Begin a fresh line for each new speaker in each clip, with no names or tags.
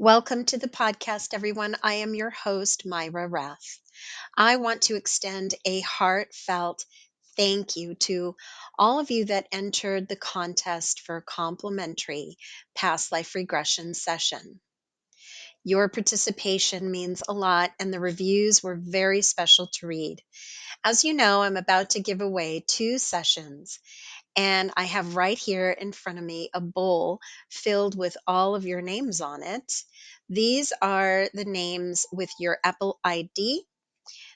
Welcome to the podcast, everyone. I am your host, Mayra Rath. I want to extend a heartfelt thank you to all of you that entered the contest for complimentary past life regression session. Your participation means a lot, and the reviews were very special to read. As you know, I'm about to give away two sessions, and I have right here in front of me a bowl filled with all of your names on it. These are the names with your Apple ID.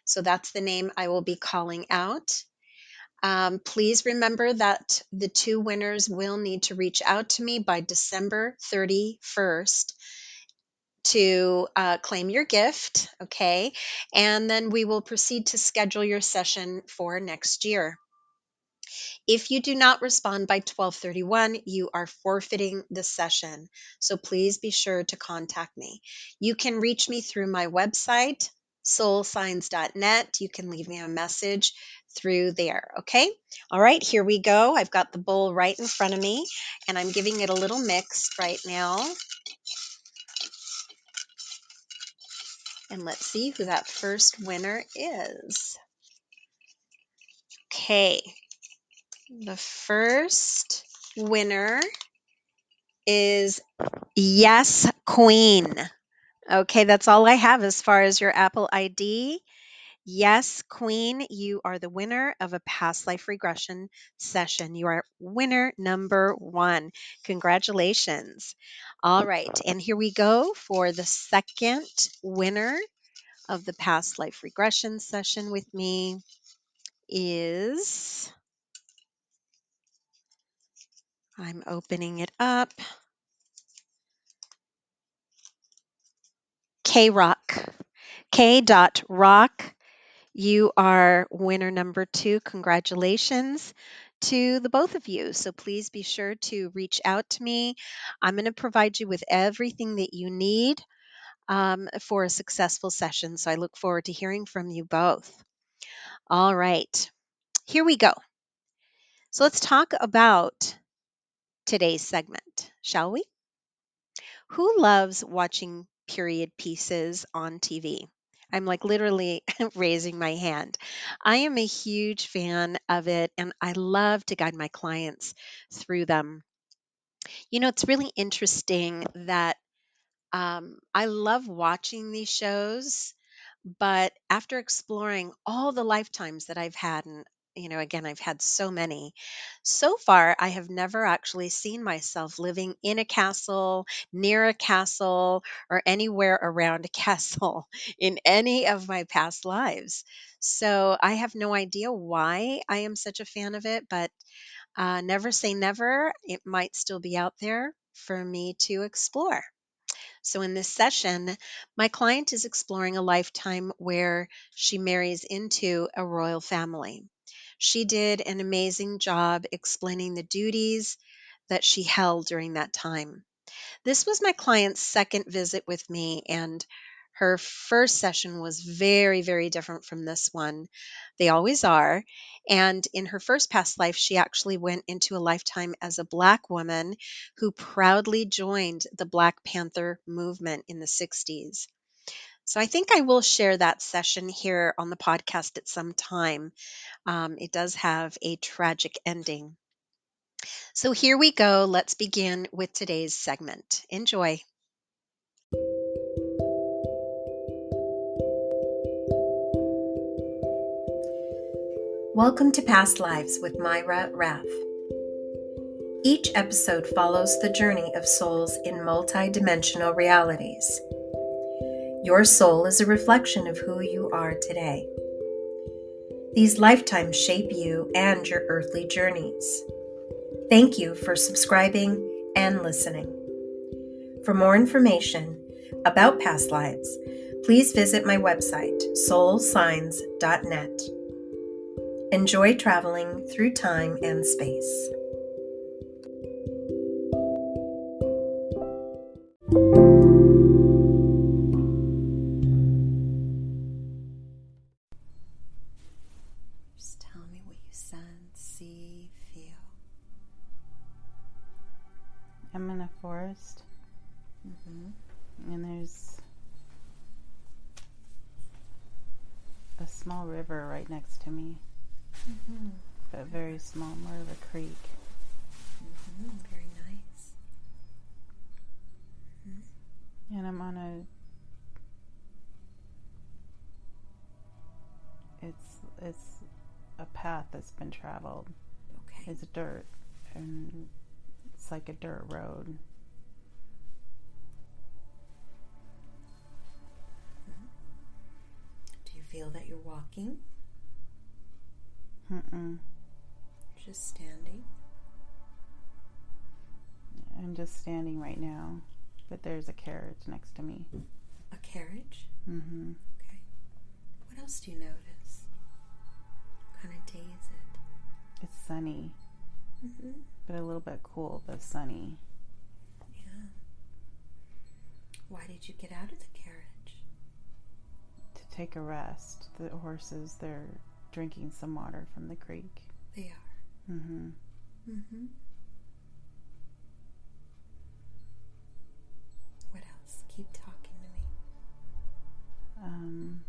So that's the name I will be calling out. Um, please remember that the two winners will need to reach out to me by December 31st to uh, claim your gift. Okay. And then we will proceed to schedule your session for next year. If you do not respond by 1231, you are forfeiting the session. So please be sure to contact me. You can reach me through my website, soulsigns.net. You can leave me a message through there. Okay. All right. Here we go. I've got the bowl right in front of me and I'm giving it a little mix right now. And let's see who that first winner is. Okay. The first winner is Yes Queen. Okay, that's all I have as far as your Apple ID. Yes, Queen, you are the winner of a past life regression session. You are winner number one. Congratulations. All right, and here we go for the second winner of the past life regression session with me is I'm opening it up. K Rock. K dot Rock. You are winner number two. Congratulations to the both of you. So please be sure to reach out to me. I'm going to provide you with everything that you need um, for a successful session. So I look forward to hearing from you both. All right, here we go. So let's talk about today's segment, shall we? Who loves watching period pieces on TV? I'm like literally raising my hand. I am a huge fan of it and I love to guide my clients through them. You know, it's really interesting that um, I love watching these shows but after exploring all the lifetimes that I've had, and you know, again, I've had so many, so far, I have never actually seen myself living in a castle, near a castle, or anywhere around a castle in any of my past lives. So I have no idea why I am such a fan of it, but uh, never say never. It might still be out there for me to explore. So, in this session, my client is exploring a lifetime where she marries into a royal family. She did an amazing job explaining the duties that she held during that time. This was my client's second visit with me, and her first session was very, very different from this one. They always are. And in her first past life, she actually went into a lifetime as a Black woman who proudly joined the Black Panther movement in the 60s. So I think I will share that session here on the podcast at some time. Um, it does have a tragic ending. So here we go. Let's begin with today's segment. Enjoy. Welcome to Past Lives with Mayra Rath. Each episode follows the journey of souls in multidimensional realities. Your soul is a reflection of who you are today. These lifetimes shape you and your earthly journeys. Thank you for subscribing and listening. For more information about past lives, please visit my website, soulsigns.net. Enjoy traveling through time and space.
And I'm on a. It's it's a path that's been traveled.
Okay.
It's dirt, and it's like a dirt road.
Do you feel that you're walking?
Mm-mm.
You're just standing.
I'm just standing right now, but there's a carriage next to me.
A carriage?
Mm-hmm.
Okay. What else do you notice? What kind of day is it?
It's sunny,
Mm-hmm.
but a little bit cool, but sunny.
Yeah. Why did you get out of the carriage?
To take a rest. The horses, they're drinking some water from the creek.
They are.
Mm-hmm.
Mm-hmm. What else? Keep talking to me.
Um,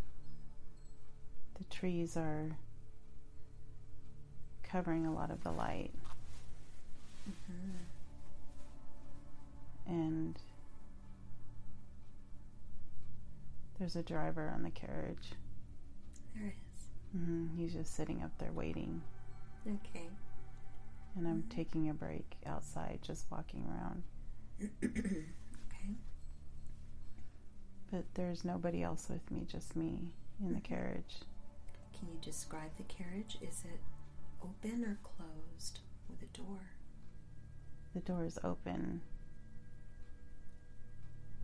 the trees are covering a lot of the light,
Mm-hmm.
and there's a driver on the carriage.
There is.
hmm He's just sitting up there waiting,
Okay.
and I'm taking a break outside, just walking around.
okay.
But there's nobody else with me, just me in the carriage.
Can you describe the carriage? Is it open or closed with a door?
The door is open.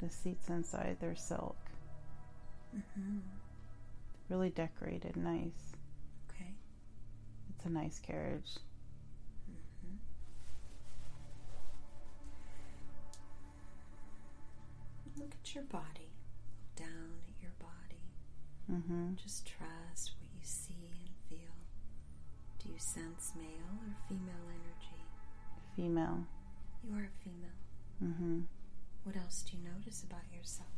The seats inside, they're silk.
Mm-hmm.
Really decorated, nice.
Okay.
It's a nice carriage.
Mm-hmm. Look at your body. Down at your body.
Mm-hmm.
Just trust what you see and feel. Do you sense male or female energy?
Female.
You are a female.
Mm-hmm.
What else do you notice about yourself?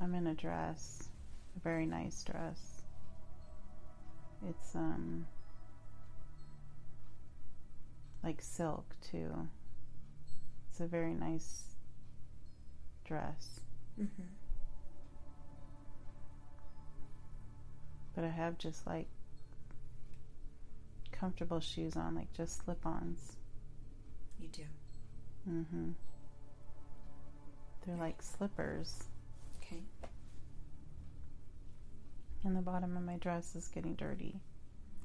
I'm in a dress, a very nice dress. It's um like silk too. It's a very nice dress,
Mm-hmm.
but I have just like comfortable shoes on, like just slip-ons.
You do.
Mm-hmm. They're like slippers,
Okay.
and the bottom of my dress is getting dirty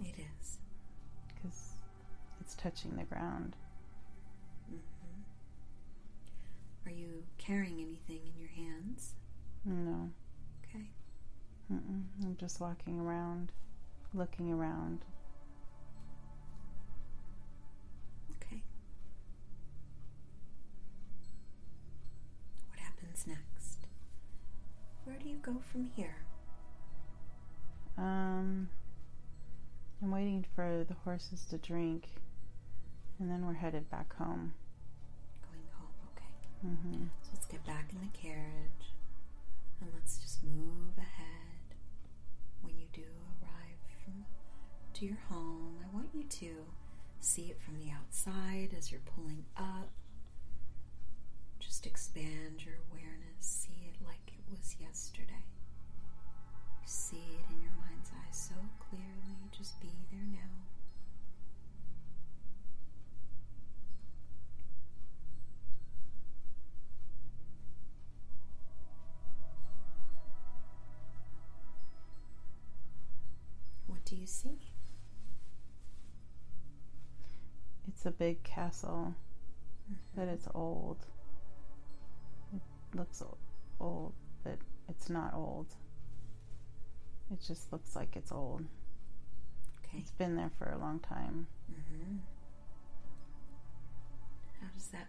It is.
because it's touching the ground.
Mm-hmm. Are you carrying anything in your hands?
No.
Okay.
Mm-mm. I'm just walking around, looking around.
Okay. What happens next? Where do you go from here?
Um, I'm waiting for the horses to drink, and then we're headed back home. Mm-hmm.
So let's get back in the carriage and let's just move ahead. When you do arrive from to your home, I want you to see it from the outside as you're pulling up. Just expand your awareness. See it like it was yesterday. You see it in your mind's eye so clearly. Just be there now.
It's a big castle, but it's old. It looks old, but it's not old. It just looks like it's old.
Okay.
It's been there for a long time.
hmm How does that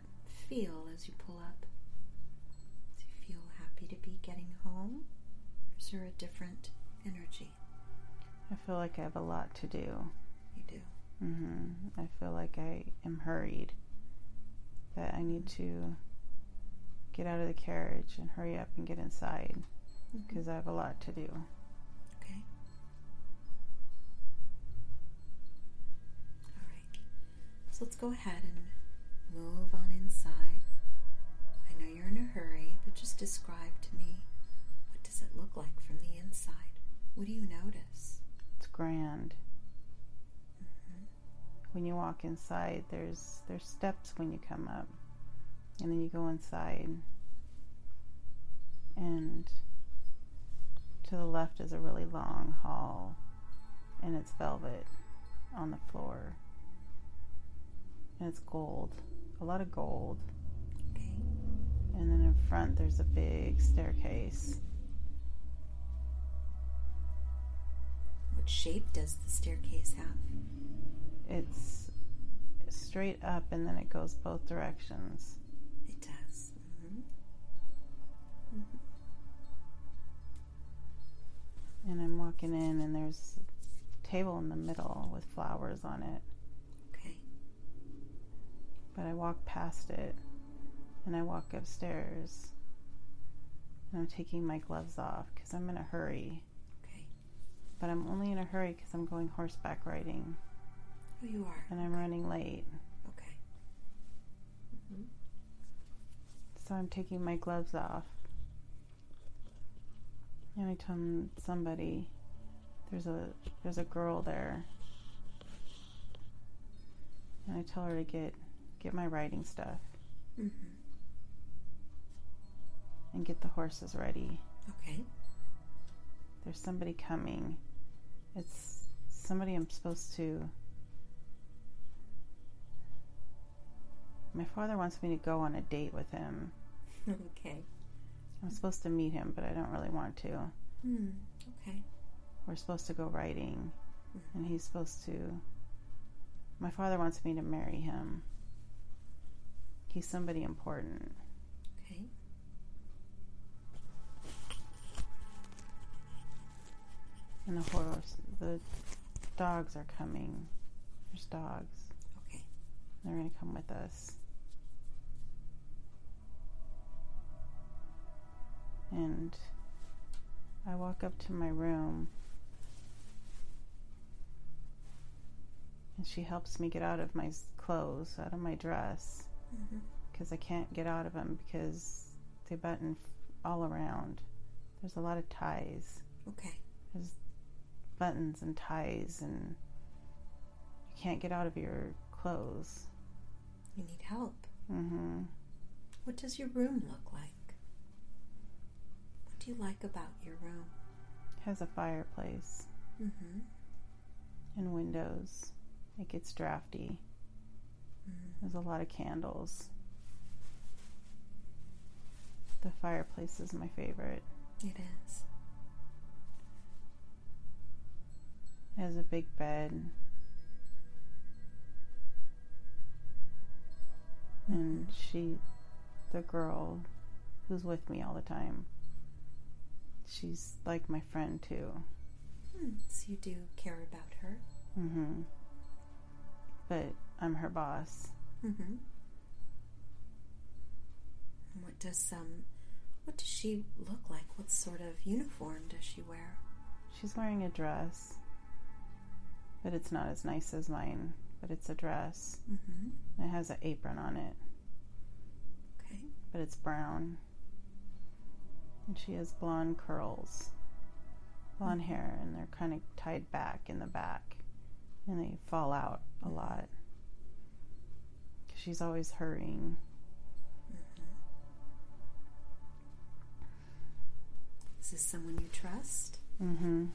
feel as you pull up? Do you feel happy to be getting home? Or is there a different energy?
I feel like I have a lot to do.
You do.
Hmm I feel like I am hurried. That I need to get out of the carriage and hurry up and get inside because I have a lot to do.
Okay. All right. So let's go ahead and move on inside. I know you're in a hurry, but just describe to me what does it look like from the inside? What do you notice?
It's grand. When you walk inside, there's there's steps when you come up, and then you go inside, and to the left is a really long hall, and it's velvet on the floor, and it's gold, a lot of gold.
Okay.
And then in front, there's a big staircase.
What shape does the staircase have?
It's straight up and then it goes both directions.
It does. hmm hmm
And I'm walking in, and there's a table in the middle with flowers on it.
Okay.
But I walk past it and I walk upstairs. And I'm taking my gloves off because I'm in a hurry.
Okay.
But I'm only in a hurry because I'm going horseback riding
Oh, you are.
and I'm running late.
Okay. hmm
So I'm taking my gloves off. And I tell somebody there's a there's a girl there. And I tell her to get get my riding stuff
hmm
and get the horses ready.
Okay.
There's somebody coming. It's somebody I'm supposed to My father wants me to go on a date with him.
okay.
I'm supposed to meet him, but I don't really want to.
Hmm. Okay.
we're supposed to go riding
Mhm.
and he's supposed to my father wants me to marry him he's somebody important
Okay.
and the horse the dogs are coming there's dogs
Okay.
they're going to come with us and i walk up to my room and she helps me get out of my clothes out of my dress because I can't get out of them because they button all around. There's a lot of ties.
Okay.
There's buttons and ties, and you can't get out of your clothes.
You need help.
hmm
What does your room look like? You like about your room?
Has a fireplace
Mm-hmm.
and windows. It gets drafty.
mm
There's a lot of candles. The fireplace is my favorite.
It is.
It has a big bed. And she, the girl who's with me all the time, she's like my friend too.
Hmm. So you do care about her.
Mm-hmm. But I'm her boss.
Mm-hmm. What does um, what does she look like? What sort of uniform does she wear?
She's wearing a dress, but it's not as nice as mine. But it's a dress.
Mm-hmm.
It has an apron on it,
Okay.
but it's brown. And she has blonde curls, blonde hair, and they're kind of tied back in the back, and they fall out a lot. she's always hurrying.
Is this someone you trust?
Mm-hmm.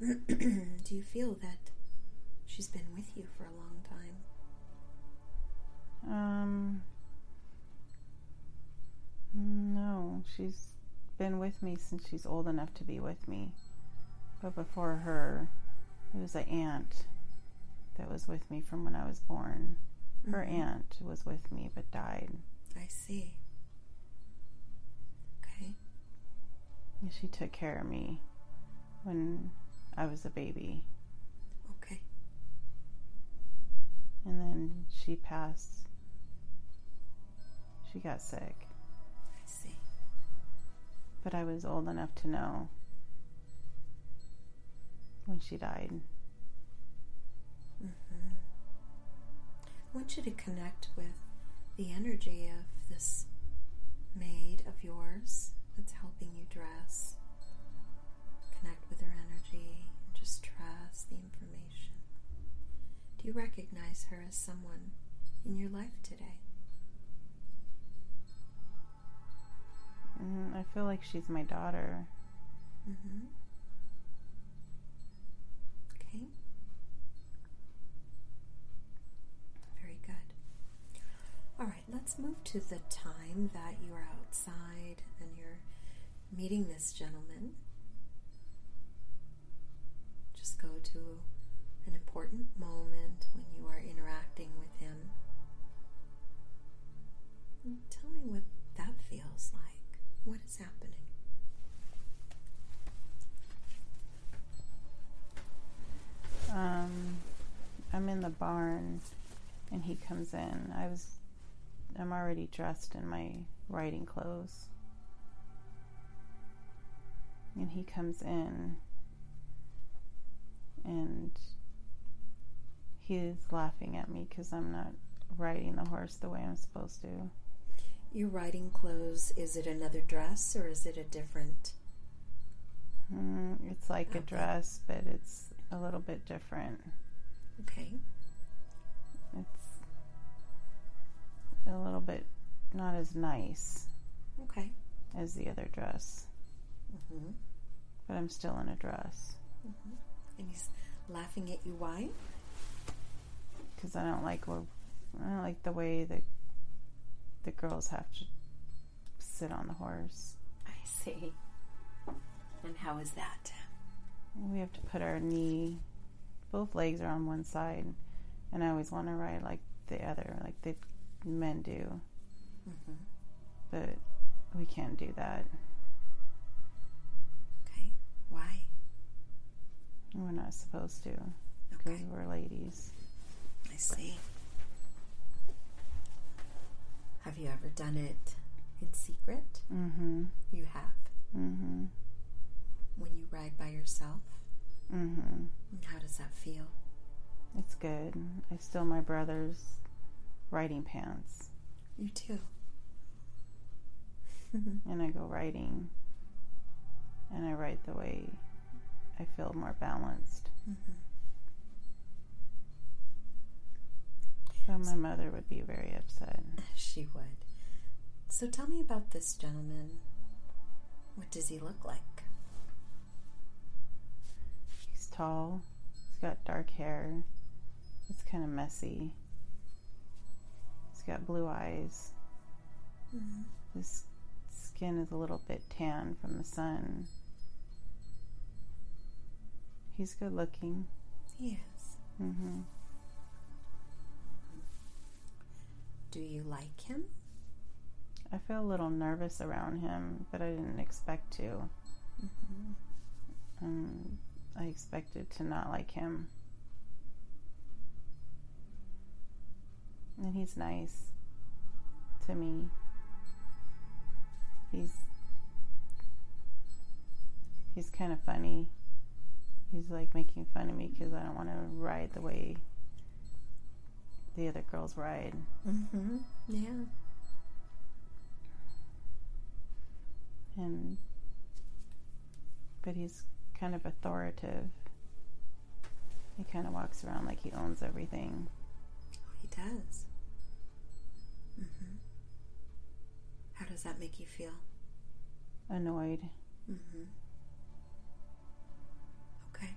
do you feel that she's been with you for a long time?
Um. No, she's been with me since she's old enough to be with me. But before her, it was an aunt that was with me from when I was born. Her
Mhm.
aunt was with me but died.
I see. Okay.
And she took care of me when I was a baby.
Okay.
And then she passed. She got sick. But I was old enough to know when she died.
Mm-hmm. I want you to connect with the energy of this maid of yours that's helping you dress. Connect with her energy and just trust the information. Do you recognize her as someone in your life today?
Mm, I feel like she's my daughter.
Mm-hmm. Okay. Very good. All right, let's move to the time that you are outside and you're meeting this gentleman. Just go to an important moment when you are interacting with him. Tell me what that feels like. What is happening?
Um, I'm in the barn, and he comes in. I was, I'm already dressed in my riding clothes, and he comes in, and he's laughing at me because I'm not riding the horse the way I'm supposed to.
Your riding clothes, is it another dress or is it a different?
Mm, it's like a dress, but it's a little bit different.
Okay.
It's a little bit not as nice
Okay.
as the other dress,
Mm-hmm.
but I'm still in a dress
Mm-hmm. And he's laughing at you. Why?
because I don't like I don't like the way that the girls have to sit on the horse.
I see. And how is that?
We have to put our knee, both legs are on one side, and I always want to ride like the other, like the men do,
Mm-hmm.
but we can't do that.
Okay. Why?
We're not supposed to because
Okay.
we're ladies.
I see. Have you ever done it in secret?
Mm-hmm.
You have.
Mm-hmm.
When you ride by yourself?
Mm-hmm.
How does that feel?
It's good. I steal my brother's riding pants
You too.
and I go riding and I ride the way I feel more balanced.
Mhm.
But my mother would be very upset.
She would. So tell me about this gentleman. What does he look like?
He's tall. He's got dark hair. It's kind of messy. He's got blue eyes.
Mm-hmm.
His skin is a little bit tan from the sun. He's good looking.
He is.
hmm
Do you like him?
I feel a little nervous around him, but I didn't expect to.
Mm-hmm.
Um, I expected to not like him. And he's nice to me. He's he's kind of funny. He's like making fun of me because I don't want to ride the way the other girls ride.
Mm-hmm. Yeah.
and but he's kind of authoritative. He kind of walks around like he owns everything.
Oh, he does. Mm-hmm. How does that make you feel?
Annoyed.
Mm-hmm. Okay.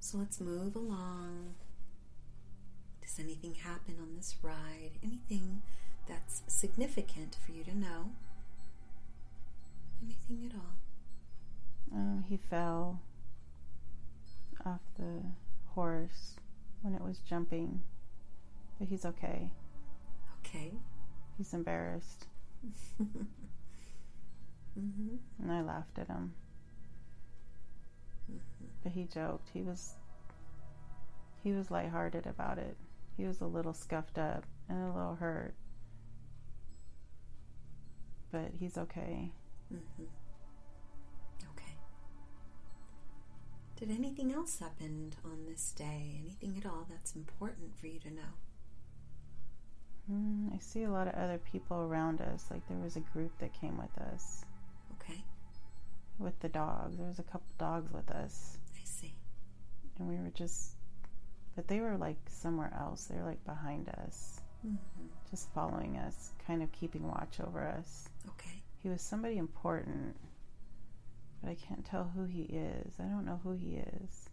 So let's move along. Does anything happen on this ride? Anything that's significant for you to know? Anything at all?
Um, he fell off the horse when it was jumping, but he's okay.
Okay.
He's embarrassed,
mm-hmm.
and I laughed at him.
Mm-hmm.
But he joked. He was he was lighthearted about it. He was a little scuffed up and a little hurt. but he's okay.
Mm-hmm. Okay. Did anything else happen on this day? Anything at all that's important for you to know?
Mm, I see a lot of other people around us. Like there was a group that came with us
Okay,
with the dogs. There was a couple dogs with us,
I see.
and we were just, but they were like somewhere else. They were like behind us,
Mm-hmm.
just following us, kind of keeping watch over us.
Okay,
He was somebody important, but I can't tell who he is. I don't know who he is.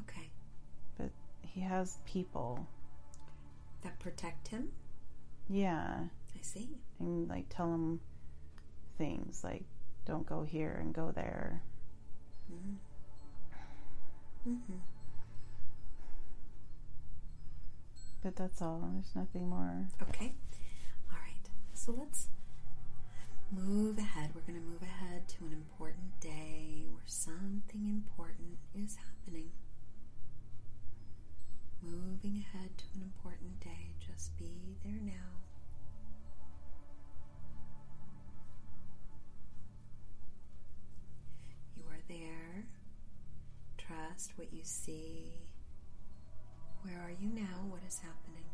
okay.
But he has people.
That protect him?
Yeah.
I see.
and like tell him things like don't go here and go there.
Mm. Mm-hmm.
But that's all. There's nothing more.
Okay. All right. So let's move ahead. We're going to move ahead to an important day where something important is happening. Moving ahead to an important day. Just be there now. You are there. Trust what you see. Where are you now? What is happening?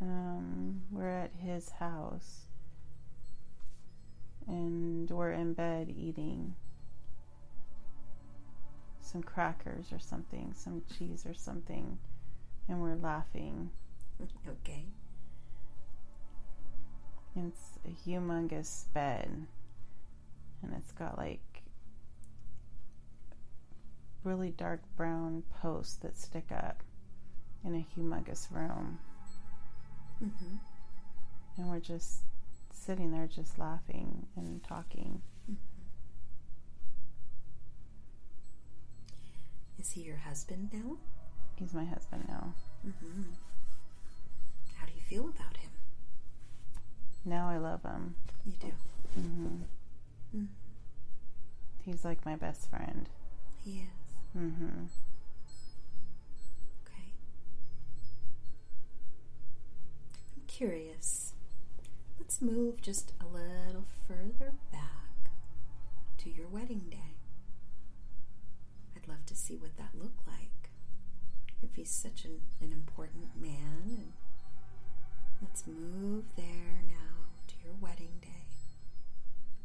Um, we're at his house, and we're in bed eating some crackers or something, some cheese or something, and we're laughing.
Okay.
It's a humongous bed, and it's got like really dark brown posts that stick up in a humongous room.
Mm-hmm.
And we're just sitting there, just laughing and talking.
Is he your husband now?
He's my husband now.
Mm-hmm. How do you feel about him?
Now I love him.
You do.
hmm
Mm.
He's like my best friend.
He is.
hmm
curious. Let's move just a little further back to your wedding day. I'd love to see what that looked like. If he's such an, an important man, and let's move there now to your wedding day.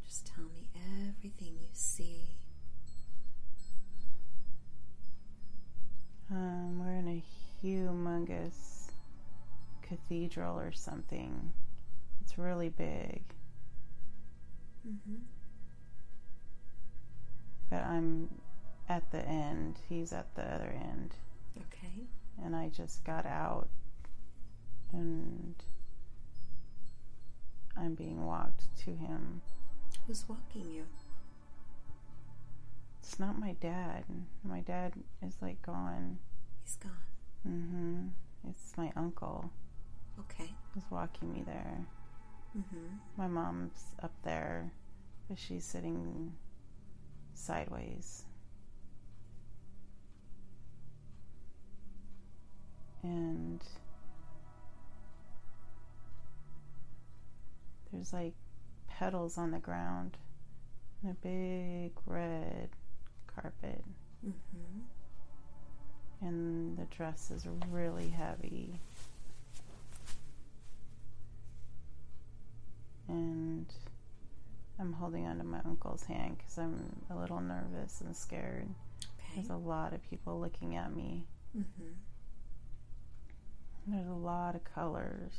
Just tell me everything you see.
Um, we're in a humongous cathedral or something. It's really big,
Mm-hmm.
but I'm at the end. He's at the other end.
Okay.
and I just got out and I'm being walked to him.
Who's walking you?
It's not my dad. My dad is like gone.
He's gone.
Mm hmm. It's my uncle
Okay.
who's walking me there.
Mm-hmm.
My mom's up there, but she's sitting sideways. And there's like petals on the ground and a big red carpet.
Mm-hmm.
And the dress is really heavy. And I'm holding onto my uncle's hand because I'm a little nervous and scared.
Okay.
There's a lot of people looking at me.
Mm-hmm.
There's a lot of colors.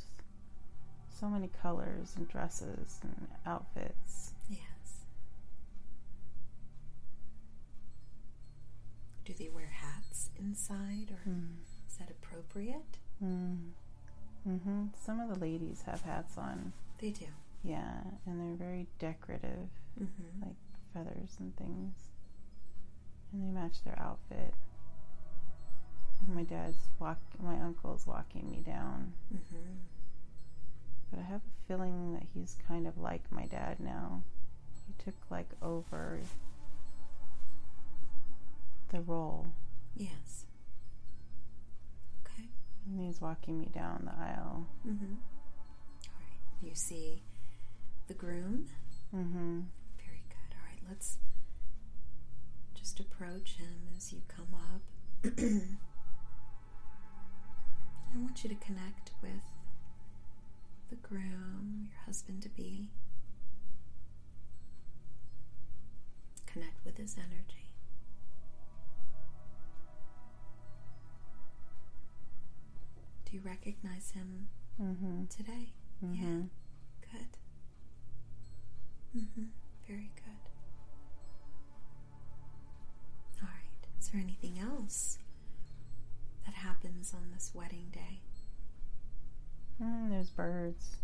So many colors and dresses and outfits.
Yes. Do they wear hats inside, or
Mm.
is that appropriate?
Mm. hmm Some of the ladies have hats on.
They do.
Yeah, and they're very decorative,
Mm-hmm.
like feathers and things. And they match their outfit. And my dad's walk. My uncle's walking me down,
Mm-hmm.
but I have a feeling that he's kind of like my dad now. He took like over the role,
Yes. Okay.
and he's walking me down the aisle.
Mm-hmm. All right. You see the groom?
Mm-hmm.
Very good. All right, let's just approach him as you come up. I want you to connect with the groom, your husband to be. Connect with his energy. Do you recognize him
Mm-hmm.
today?
Mm-hmm.
Yeah. Good. Mm-hmm. Very good. All right. Is there anything else that happens on this wedding day?
Mm, there's birds.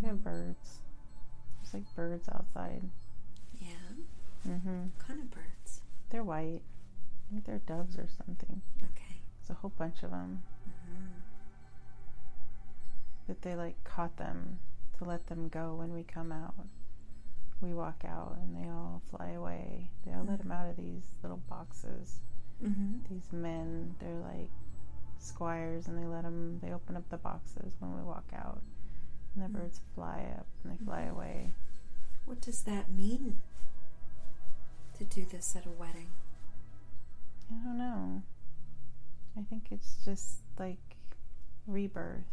They have birds. There's like birds outside.
Yeah.
Mm-hmm.
What kind of birds?
They're white. I think they're doves or something.
Okay.
There's a whole bunch of them.
Mm-hmm.
But they like caught them to let them go when we come out. We walk out and they all fly away. They all let them out of these little boxes.
Mm-hmm.
These men, they're like squires, and they let them. They open up the boxes when we walk out, and the
Mm.
birds fly up and they fly away.
What does that mean to do this at a wedding?
I don't know. I think it's just like rebirth,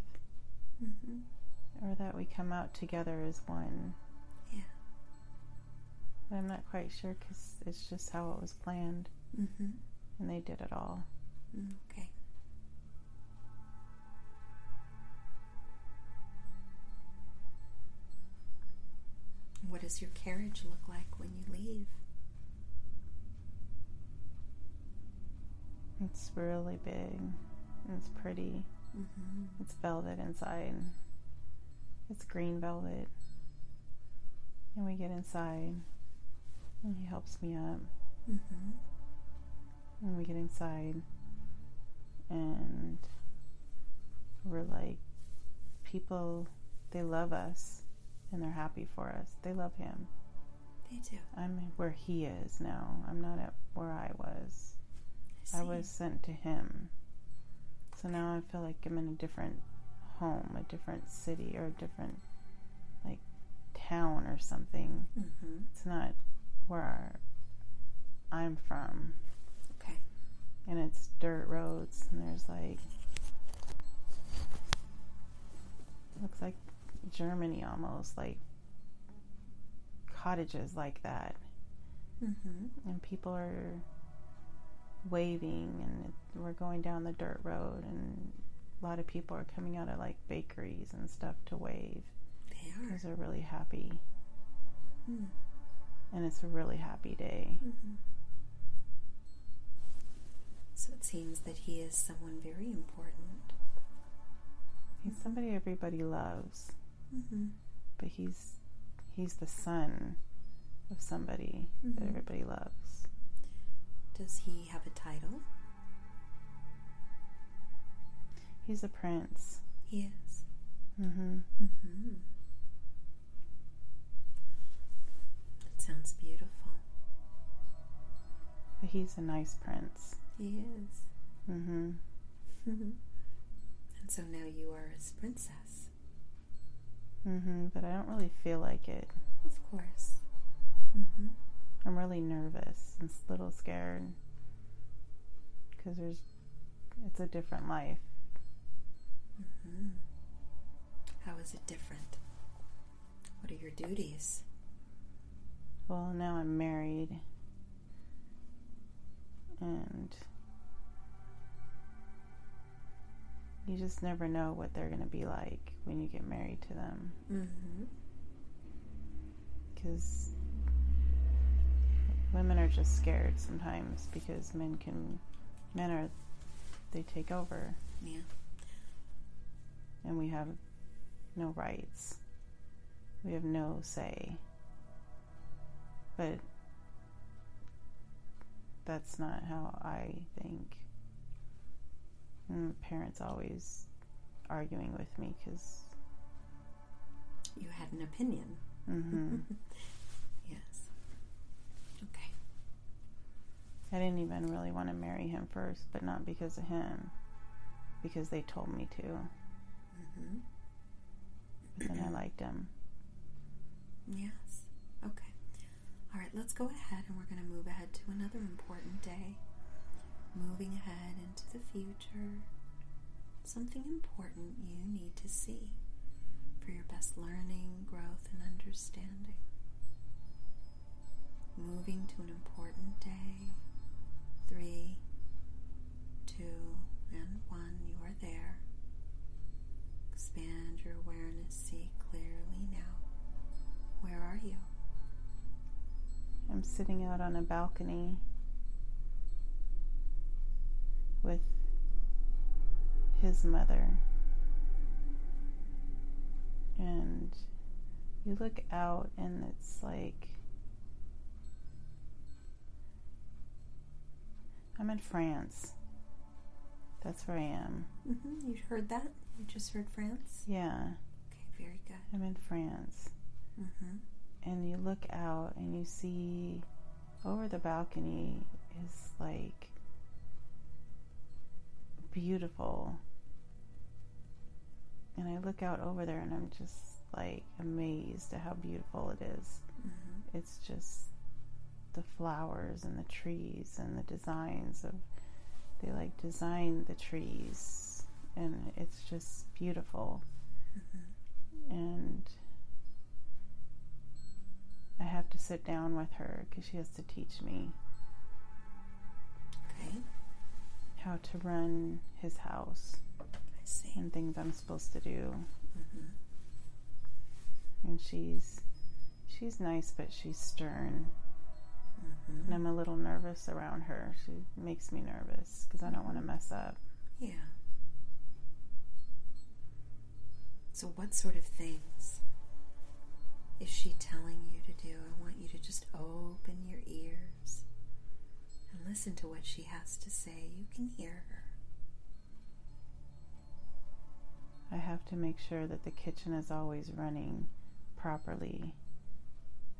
Mm-hmm.
or that we come out together as one. I'm not quite sure because it's just how it was planned,
Mm-hmm.
and they did it all.
Okay. What does your carriage look like when you leave?
It's really big. It's pretty.
Mm-hmm.
It's velvet inside. It's green velvet. And we get inside, and he helps me up.
Mm-hmm.
And we get inside, and we're like, people, they love us, and they're happy for us. They love him.
They do.
I'm where he is now. I'm not at where I was.
I,
I was sent to him. So now I feel like I'm in a different home, a different city, or a different, like, town or something.
Mm-hmm.
It's not where I'm from.
Okay.
And it's dirt roads, and there's like, looks like Germany almost, like cottages like that.
Mm-hmm.
and people are waving and it, we're going down the dirt road and a lot of people are coming out of like bakeries and stuff to wave
They are.
because they're really happy
Mm.
And it's a really happy day
Mm-hmm. So it seems that he is someone very important.
he's somebody everybody loves
Mm-hmm.
but he's he's the son of somebody that
Mhm.
everybody loves
Does he have a title?
he's a prince
He is.
hmm
Mm-hmm. Sounds beautiful.
he's a nice prince
He is.
Mm-hmm.
and so now you are his princess.
Mm-hmm. but i don't really feel like it
Of course. Mm-hmm.
I'm really nervous and a little scared because there's it's a different life.
Mm-hmm. How is it different? What are your duties?
Well, now I'm married and you just never know what they're going to be like when you get married to them
Mm-hmm.
because women are just scared sometimes because men can men are they take over
Yeah.
and we have no rights. We have no say. But that's not how I think. And parents always arguing with me because
You had an opinion.
hmm
Yes. Okay.
I didn't even really want to marry him first, but not because of him, because they told me to.
Mm-hmm.
But then I liked him.
Yes. All right, let's go ahead and we're going to move ahead to another important day. Moving ahead into the future. Something important you need to see for your best learning, growth, and understanding. Moving to an important day. Three, two, and one. You are there. Expand your awareness. See clearly now. Where are you?
I'm sitting out on a balcony with his mother. And you look out, and it's like I'm in France. That's where I am.
Mm-hmm. You heard that? You just heard France?
Yeah,
Okay, very good.
I'm in France.
Mm-hmm.
And you look out and you see over the balcony is like beautiful. And I look out over there and I'm just like amazed at how beautiful it is.
Mm-hmm.
It's just the flowers and the trees and the designs of they like design the trees and it's just beautiful.
Mm-hmm.
and I have to sit down with her because she has to teach me
Okay,
how to run his house
I see.
and things I'm supposed to do.
Mm-hmm.
And she's she's nice, but she's stern,
Mm-hmm.
and I'm a little nervous around her. She makes me nervous because I don't want to mess up.
Yeah. So, what sort of things is she telling you to do? I want you to just open your ears and listen to what she has to say. You can hear her.
I have to make sure that the kitchen is always running properly.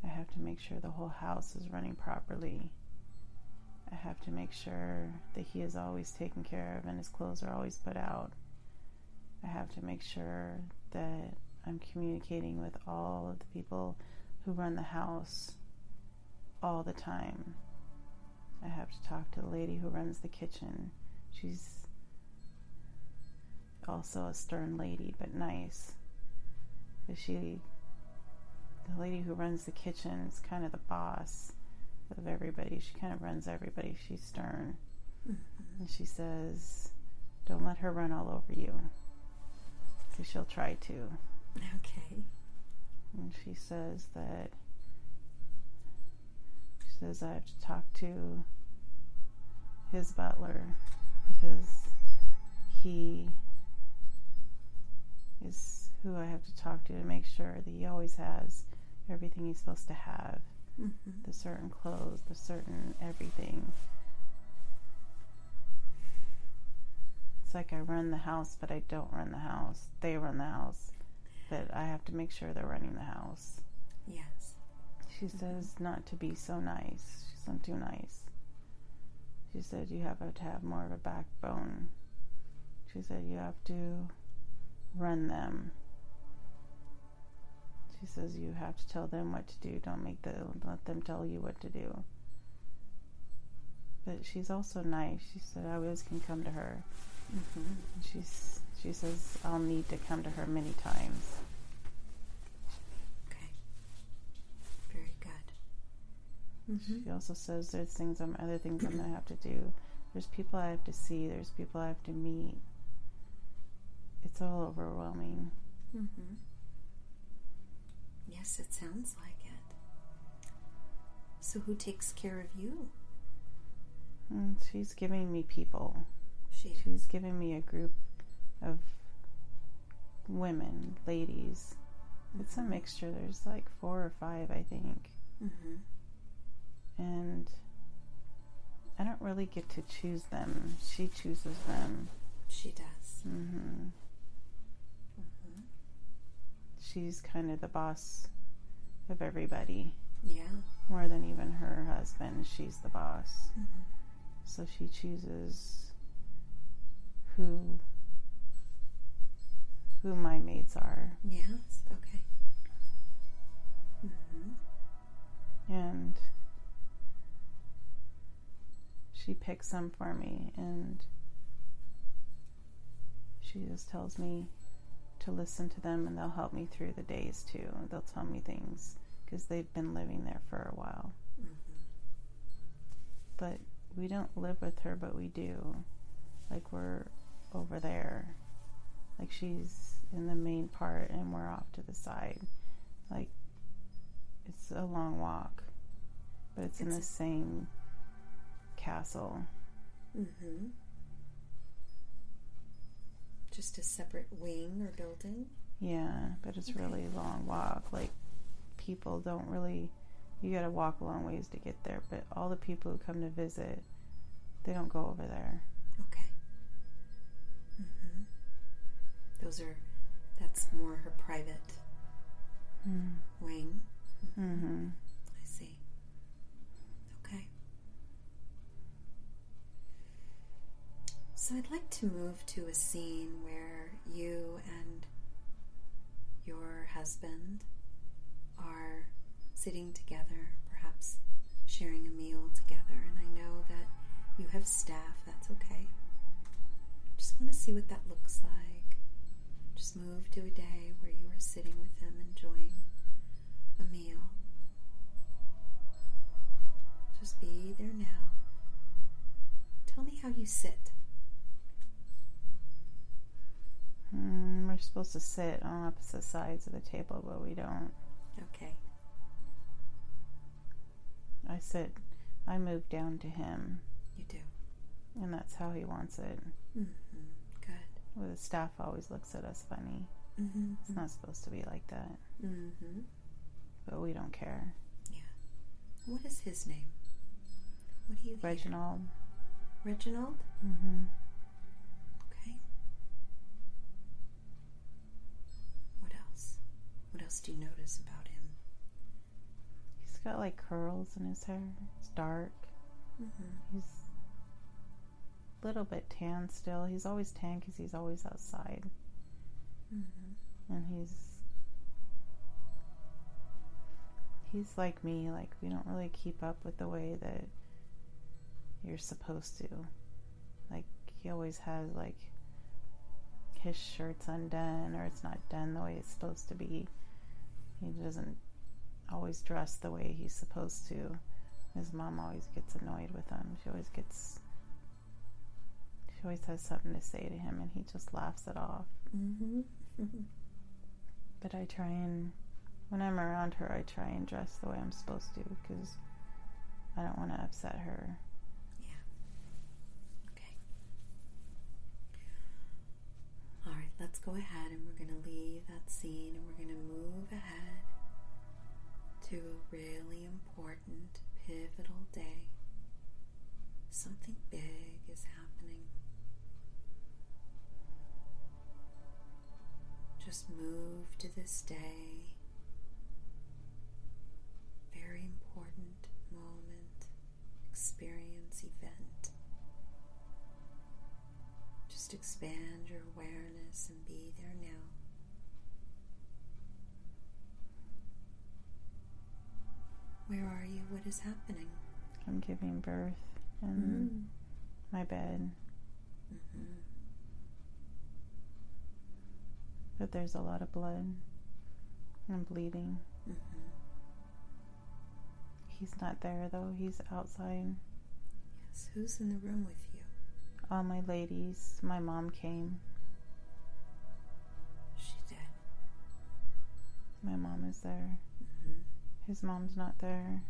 I have to make sure the whole house is running properly. I have to make sure that he is always taken care of and his clothes are always put out. I have to make sure that I'm communicating with all of the people who run the house all the time. I have to talk to the lady who runs the kitchen. She's also a stern lady, but nice. But she, the lady who runs the kitchen, is kind of the boss of everybody. She kind of runs everybody. She's stern.
Mm-hmm.
And she says, Don't let her run all over you. Because she'll try to.
Okay.
And she says that, she says, I have to talk to his butler because he is who I have to talk to to make sure that he always has everything he's supposed to have
Mm-hmm.
the certain clothes, the certain everything. It's like I run the house, but I don't run the house. They run the house, I have to make sure they're running the house.
Yes.
She says not to be so nice. She's not too nice. She said you have to have more of a backbone. She said you have to run them. She says you have to tell them what to do. Don't make the let them tell you what to do. But she's also nice. She said I always can come to her.
Mm-hmm.
She's she says I'll need to come to her many times.
Okay. Very good. Mm-hmm.
She also says there's things I'm other things I'm gonna have to do. There's people I have to see. There's people I have to meet. It's all overwhelming.
Mm-hmm. Yes, it sounds like it. So, who takes care of you?
And she's giving me people.
She.
She's giving me a group of women, ladies. It's a mixture. There's like four or five, I think.
Mm-hmm.
And I don't really get to choose them. She chooses them.
She does.
hmm
Mm-hmm.
She's kind of the boss of everybody.
Yeah.
More than even her husband, she's the boss.
Mm-hmm.
So she chooses who who my mates are.
Yes. Okay. Mm-hmm.
She picks some for me and she just tells me to listen to them and they'll help me through the days too. They'll tell me things because they've been living there for a while.
Mm-hmm.
But we don't live with her, but we do. Like we're over there. Like she's in the main part and we're off to the side. Like it's a long walk, but it's, in
It's
the
a-
same castle.
Mm-hmm. Just a separate wing or building.
Yeah, but it's
Okay.
really a long walk. Like people don't really you got to walk a long ways to get there, but all the people who come to visit, they don't go over there.
Okay. Mm-hmm. Those are. That's more her private
Mm.
wing.
Mhm.
I see. Okay. So I'd like to move to a scene where you and your husband are sitting together, perhaps sharing a meal together. And I know that you have staff, that's okay. Just want to see what that looks like. Just move to a day where you are sitting with them enjoying a meal. Just be there now. Tell me how you sit.
Supposed to sit on opposite sides of the table, but we don't.
Okay.
I sit, I move down to him,
You do.
and that's how he wants it.
Mm-hmm. Good.
Well, the staff always looks at us funny.
Mm-hmm.
It's not supposed to be like that,
Mm-hmm.
but we don't care. Yeah.
What is his name? What do you hear?
Reginald.
Reginald?
Mm-hmm.
Else do you notice about him?
He's got like curls in his hair. It's dark.
Mm-hmm.
He's a little bit tan still. He's always tan because he's always outside.
Mm-hmm.
And he's. He's like me. Like, we don't really keep up with the way that you're supposed to. Like, he always has, like, his shirt's undone or it's not done the way it's supposed to be. He doesn't always dress the way he's supposed to. His mom always gets annoyed with him. She always gets. She always has something to say to him and he just laughs it off.
Mm-hmm.
But I try and, when I'm around her, I try and dress the way I'm supposed to because I don't want to upset her.
Okay. All right, let's go ahead and we're going to leave that scene and we're going to move ahead to a really important, pivotal day. Something big is happening. Just move to this day. Very important moment, experience, event. Just expand your awareness and be there now. Where are you? What is happening?
I'm giving birth in my bed,
Mm-hmm.
but there's a lot of blood and bleeding.
Mm-hmm.
He's not there though, he's outside.
Yes. Who's in the room with you?
All my ladies, my mom came.
She did.
My mom is there.
Mm-hmm.
His mom's not there,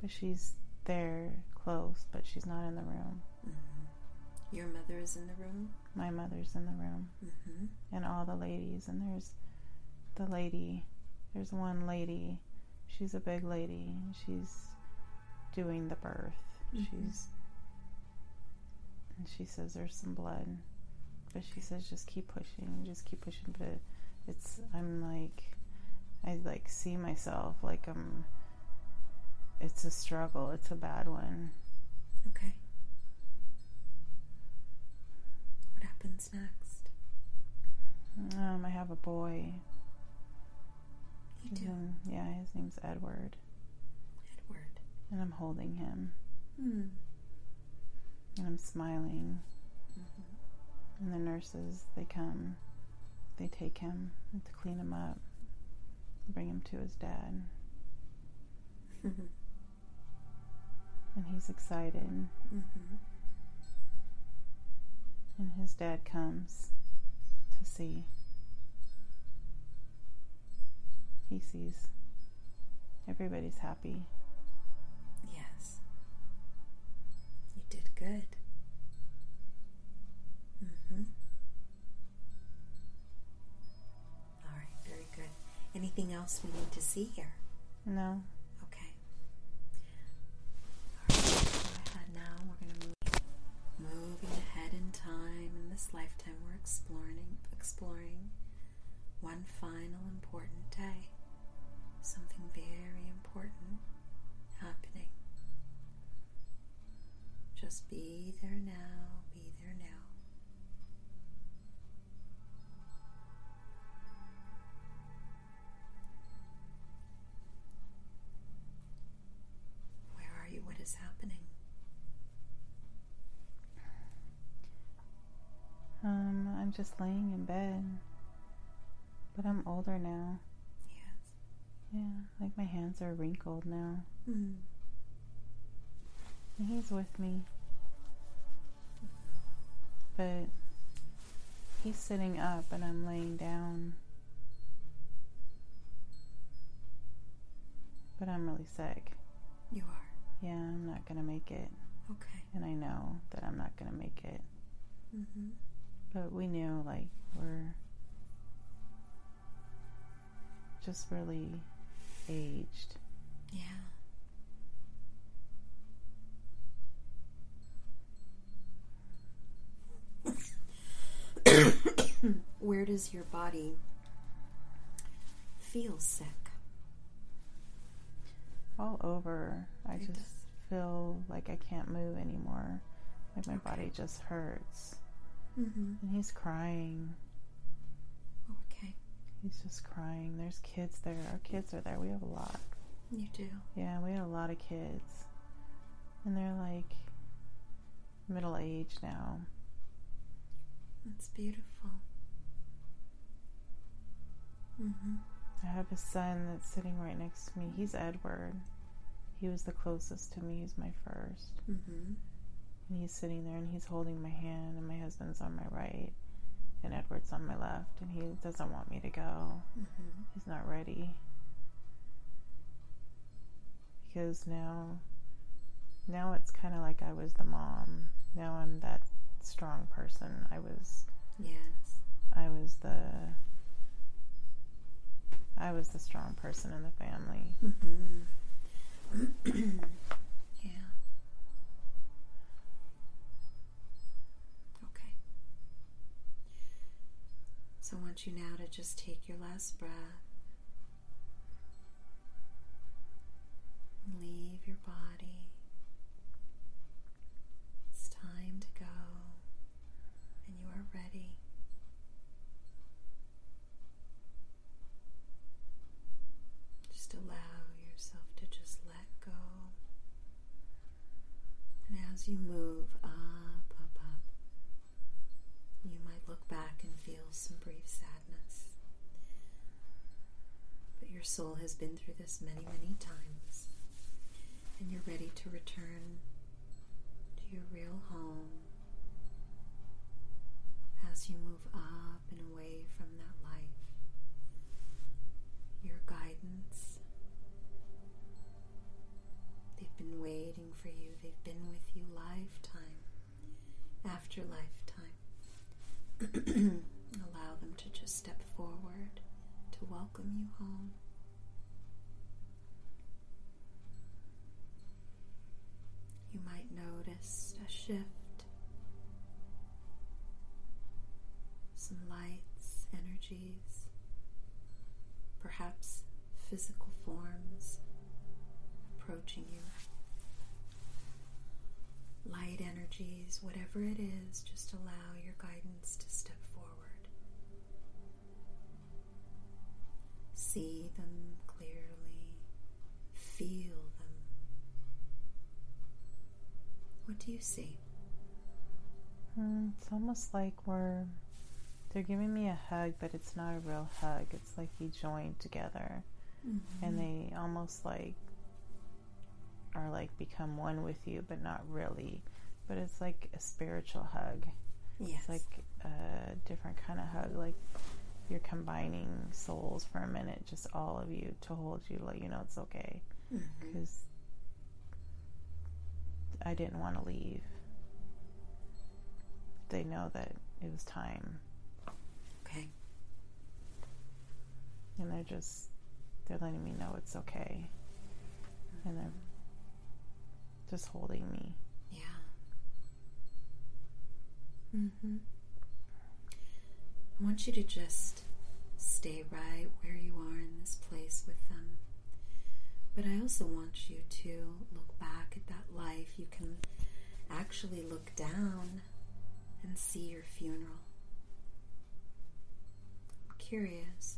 but she's there close, but she's not in the room.
Mm-hmm. Your mother is in the room.
My mother's in the room.
Mm-hmm.
and all the ladies and there's the lady there's one lady she's a big lady she's doing the birth
Mhm.
she's and she says there's some blood but she says just keep pushing just keep pushing but it's i'm like i like see myself like i'm it's a struggle it's a bad one
Okay. What happens next?
um i have a boy
You do.
name- yeah his name's edward
Edward.
and i'm holding him
Hmm.
And I'm smiling.
Mm-hmm.
And the nurses, they come, they take him to clean him up, bring him to his dad. And he's excited.
Mm-hmm.
And his dad comes to see. He sees everybody's happy.
Good. Mm-hmm. All right, very good. Anything else we need to see here?
No,
Okay. All right, go ahead now. We're going to move, moving ahead in time. In this lifetime, we're exploring, exploring one final important day. Something very important Just be there now. Be there now. Where are you? What is happening?
um, I'm just laying in bed. But I'm older now.
Yes.
Yeah, like my hands are wrinkled now.
Mm.
And he's with me. But he's sitting up and I'm laying down. But I'm really sick.
You are.
Yeah, I'm not gonna make it.
Okay.
And I know that I'm not gonna make it.
Mm-hmm.
But we knew, like, we're just really aged.
Yeah. Where does your body feel sick?
All over. I
It
just
does.
feel like I can't move anymore. Like my
Okay.
body just hurts.
Mm-hmm.
And he's crying.
Okay.
He's just crying. There's kids there. Our kids are there. We have a lot.
You do.
Yeah, we had a lot of kids. And they're like middle age now.
That's beautiful. Mm-hmm.
I have a son that's sitting right next to me. He's Edward. He was the closest to me. He's my first.
Mm-hmm.
And he's sitting there and he's holding my hand, and my husband's on my right, and Edward's on my left, and he doesn't want me to go.
Mm-hmm.
He's not ready. Because now, now it's kind of like I was the mom. Now I'm that strong person. I was,
Yes.
I was the, I was the strong person in the family.
Mm-hmm. yeah. Okay. So I want you now to just take your last breath. Leave your body. It's time to go, and you are ready. Just allow yourself to just let go. And as you move up, up, up, you might look back and feel some brief sadness. But your soul has been through this many, many times. And you're ready to return to your real home as you move up and away from been waiting for you. They've been with you lifetime after lifetime. Allow them to just step forward to welcome you home. You might notice a shift, whatever it is, just allow your guidance to step forward. See them clearly, feel them. What do you see?
Mm, it's almost like we're they're giving me a hug, but it's not a real hug. It's like we joined together,
Mm-hmm.
and they almost like are like become one with you, but not really. But it's like a spiritual hug.
yes.
It's like a different kind of hug. Like you're combining souls for a minute, just all of you to hold you, let you know it's okay.
Mm-hmm.
Because I didn't want to leave. They know that it was time,
okay.
and they're just they're letting me know it's okay, and they're just holding me.
Mm-hmm. I want you to just stay right where you are in this place with them. But I also want you to look back at that life. You can actually look down and see your funeral. I'm curious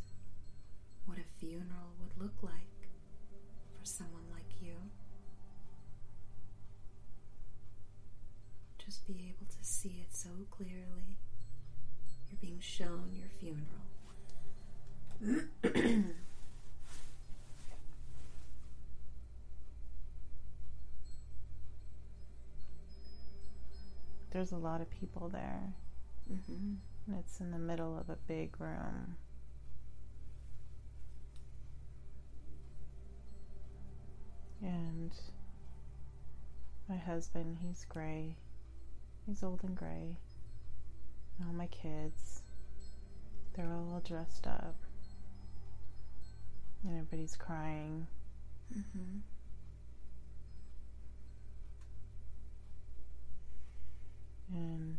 what a funeral would look like for someone like you. Just be able to see it so clearly. You're being shown your funeral.
There's a lot of people there,
hmm
and it's in the middle of a big room. And my husband, he's gray. He's old and gray. And all my kids, they're all dressed up. And everybody's crying.
Mm-hmm.
And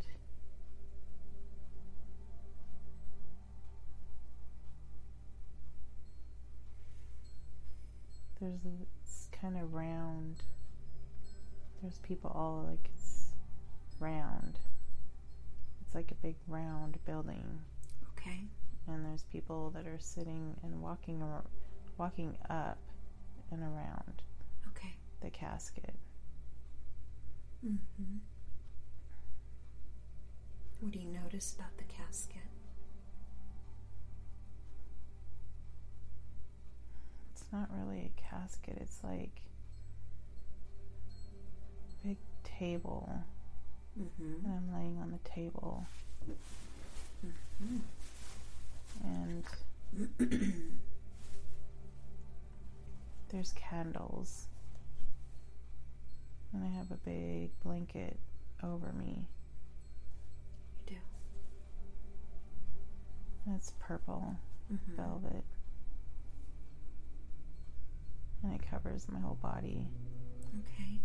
there's it's kind of round. There's people all like round. It's like a big round building,
Okay.
and there's people that are sitting and walking ar- walking up and around
Okay.
the casket.
hmm What do you notice about the casket?
It's not really a casket. It's like a big table,
Mm-hmm.
and I'm laying on the table,
Mm-hmm.
and there's candles, and I have a big blanket over me.
You do.
And it's purple
Mm-hmm.
velvet, and it covers my whole body.
Okay.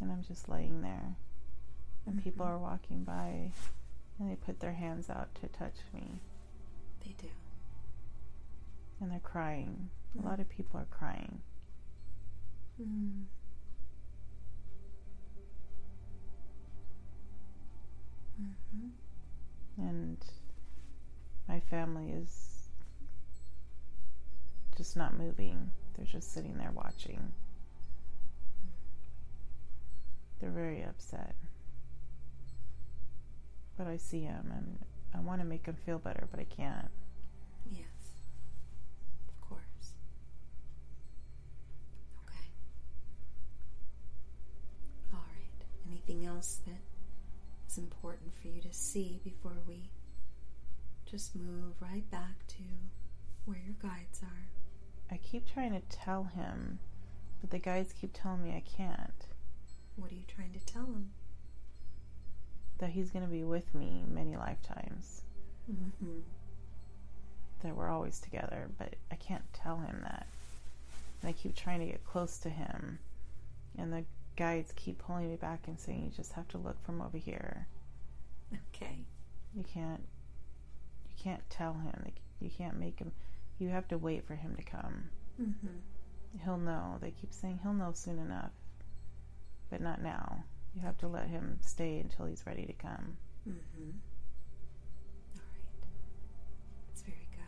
And I'm just laying there. And people
Mhm.
are walking by and they put their hands out to touch me
They do.
and they're crying. A lot of people are crying.
Mm. Mm-hmm.
And my family is just not moving. They're just sitting there watching. Upset. But I see him and I want to make him feel better, but I can't.
Yes. Of course. Okay. All right. Anything else that is important for you to see before we just move right back to where your guides are?
I keep trying to tell him, but the guides keep telling me I can't.
What are you trying to tell him?
That he's going to be with me many lifetimes.
Mm-hmm.
That we're always together, but I can't tell him that. And I keep trying to get close to him. And the guides keep pulling me back and saying, You just have to look from over here.
Okay.
You can't. You can't tell him. Like, You can't make him. You have to wait for him to come.
Mm-hmm.
He'll know. They keep saying he'll know soon enough. But not now. You have to let him stay until he's ready to come.
Mm-hmm. All right. That's very good.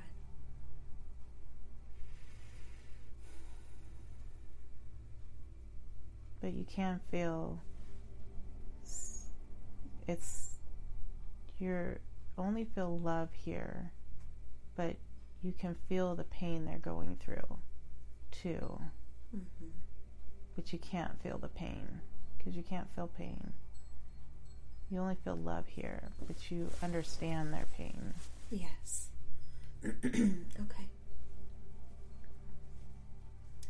But you can feel it's you're only feel love here, but you can feel the pain they're going through too. Mm-hmm. But you can't feel the pain because you can't feel pain. You only feel love here, but you understand their pain.
Yes. okay.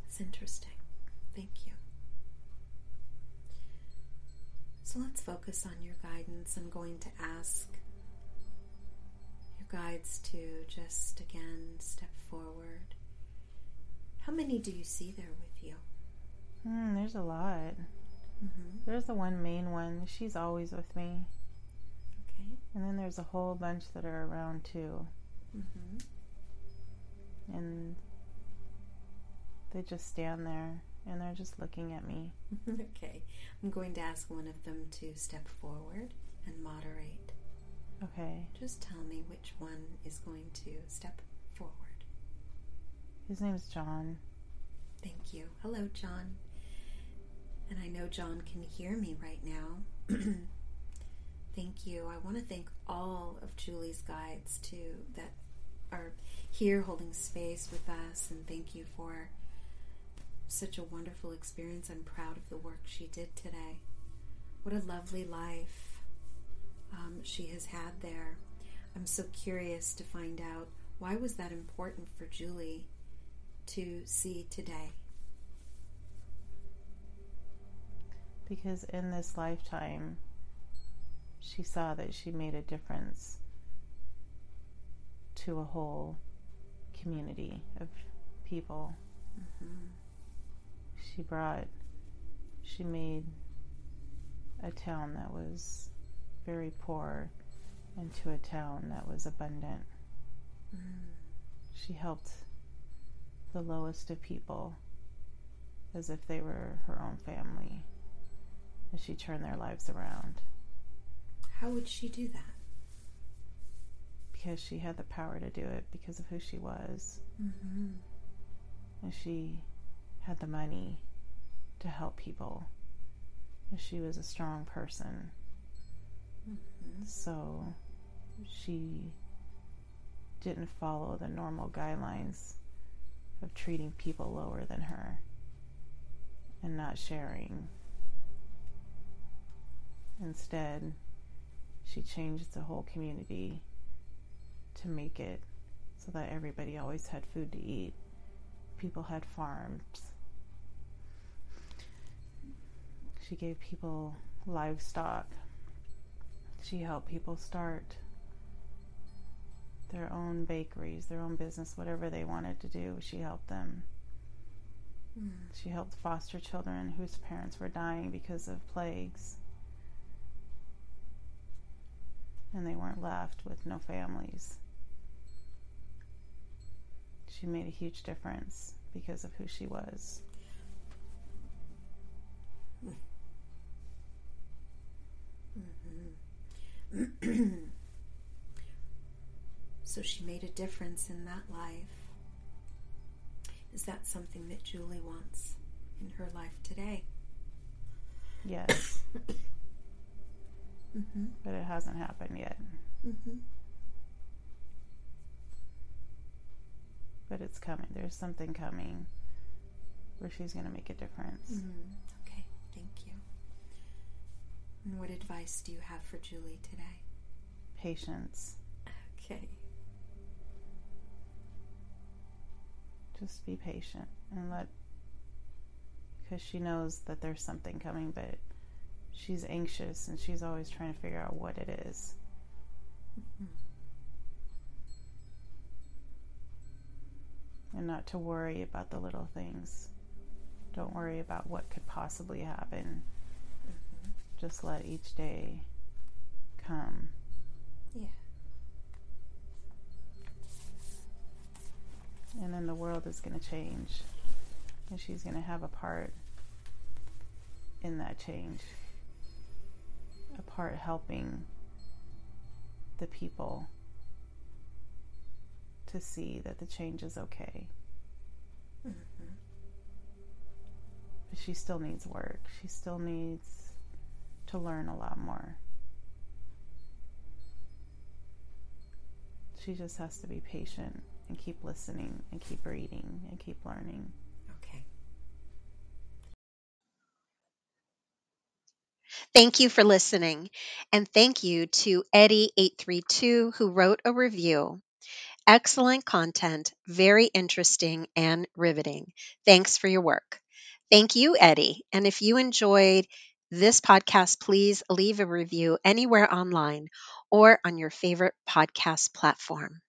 It's interesting. Thank you. So let's focus on your guidance. I'm going to ask your guides to just again step forward. How many do you see there with you?
Mm, there's a lot. Mm-hmm. There's the one main one. She's always with me. Okay. And then there's a whole bunch that are around too. Mm-hmm. And they just stand there and they're just looking at me.
okay. I'm going to ask one of them to step forward and moderate.
Okay.
Just tell me which one is going to step forward.
His name is John.
Thank you. Hello, John. And I know John can hear me right now. thank you. I want to thank all of Julie's guides too that are here holding space with us, and thank you for such a wonderful experience. I'm proud of the work she did today. What a lovely life um, she has had there. I'm so curious to find out why was that important for Julie to see today.
Because in this lifetime, she saw that she made a difference to a whole community of people. Mm-hmm she brought, she made a town that was very poor into a town that was abundant. Mm. She helped the lowest of people as if they were her own family, and she turned their lives around.
How would she do that?
Because she had the power to do it because of who she was. Mm-hmm. And she had the money to help people. And She was a strong person. Mm-hmm. So she didn't follow the normal guidelines of treating people lower than her and not sharing. Instead, she changed the whole community to make it so that everybody always had food to eat. People had farms She gave people livestock. She helped people start their own bakeries, their own business, whatever they wanted to do. She helped them. Mm. She helped foster children whose parents were dying because of plagues. And they weren't left with no families. She made a huge difference because of who she was. Mm-hmm.
so she made a difference in that life. Is that something that Julie wants in her life today?
Yes. mm-hmm. But it hasn't happened yet. Mm-hmm. But it's coming. There's something coming where she's going to make a difference.
Mm-hmm. Okay, thank you. And what advice do you have for Julie today?
Patience.
Okay.
Just be patient and let, because she knows that there's something coming, but she's anxious and she's always trying to figure out what it is. Mm-hmm. And not to worry about the little things. Don't worry about what could possibly happen just let each day come.
Yeah.
And then the world is going to change. And she's going to have a part in that change. A part helping the people to see that the change is okay. Mm-hmm. but she still needs work. She still needs to learn a lot more. She just has to be patient and keep listening and keep reading and keep learning.
Okay.
Thank you for listening. And thank you to Eddie832 who wrote a review. Excellent content, very interesting and riveting. Thanks for your work. Thank you, Eddie. And if you enjoyed this podcast, please leave a review anywhere online or on your favorite podcast platform.